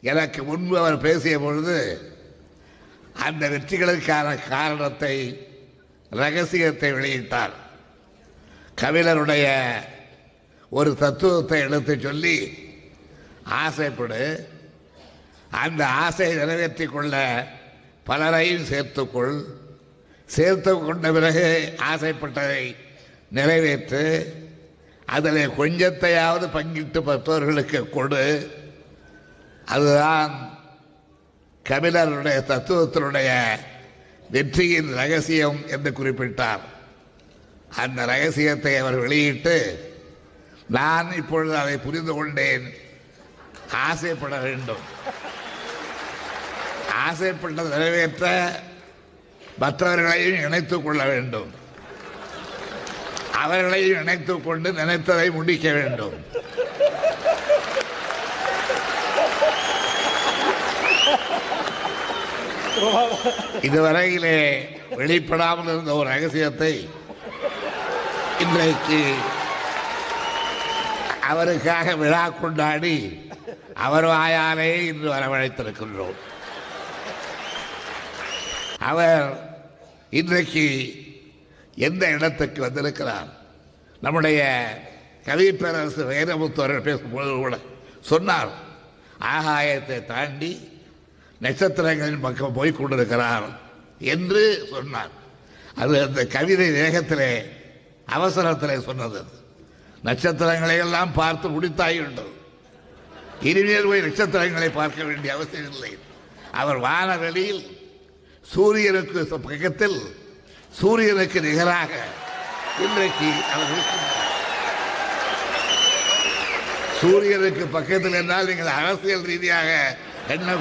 எனக்கு முன்பு அவர் பேசிய பொழுது அந்த வெற்றிகளுக்கான காரணத்தை ரகசியத்தை வெளியிட்டார். கவிழருடைய ஒரு தத்துவத்தை எடுத்து சொல்லி ஆசைப்படு அந்த ஆசையை நிறைவேற்றிக் கொள்ள பலரையும் சேர்த்துக்கொள். சேர்த்து கொண்ட பிறகு ஆசைப்பட்டதை நிறைவேற்று. அதில் கொஞ்சத்தையாவது பங்கிட்டு பற்றவர்களுக்கு கொடு. அதுதான் கபிலருடைய தத்துவத்தினுடைய வெற்றியின் ரகசியம் என்று குறிப்பிட்டார். அந்த ரகசியத்தை அவர் வெளியிட்டு நான் இப்பொழுது அதை புரிந்து கொண்டேன். ஆசைப்பட வேண்டும். ஆசைப்பட்டது நிறைவேற்ற மற்றவர்களையும் இணைத்துக் கொள்ள வேண்டும். அவர்களையும் இணைத்துக் கொண்டு நினைத்ததை முடிக்க வேண்டும். இதுவரையிலே வெளிப்படாமல் இருந்த ஒரு ரகசியத்தை இன்றைக்கு அவருக்காக விழா கொண்டாடி அவர் வாயாலே இன்று வரவழைத்திருக்கின்றோம். அவர் இன்றைக்கு எந்த இடத்துக்கு வந்திருக்கிறார்? நம்முடைய கவி பேரரசு வைரமுத்து அவர்கள் பேசும்பொழுது கூட சொன்னார் ஆகாயத்தை தாண்டி நட்சத்திரங்களின் பக்கம் போய் கொண்டிருக்கிறார் என்று சொன்னார். அது அந்த கவிதை வேகத்திலே அவசரத்திலே சொன்னது. நட்சத்திரங்களை எல்லாம் பார்த்து முடித்தாகிவிட்டது இனிமேல் போய் நட்சத்திரங்களை பார்க்க வேண்டிய அவசியம் இல்லை. அவர் வானவெளியில் சூரியனுக்கு பக்கத்தில் சூரியனுக்கு நிகராக இன்றைக்கு அவர் சூரியனுக்கு பக்கத்தில் என்றால் நீங்கள் அரசியல் ரீதியாக Edna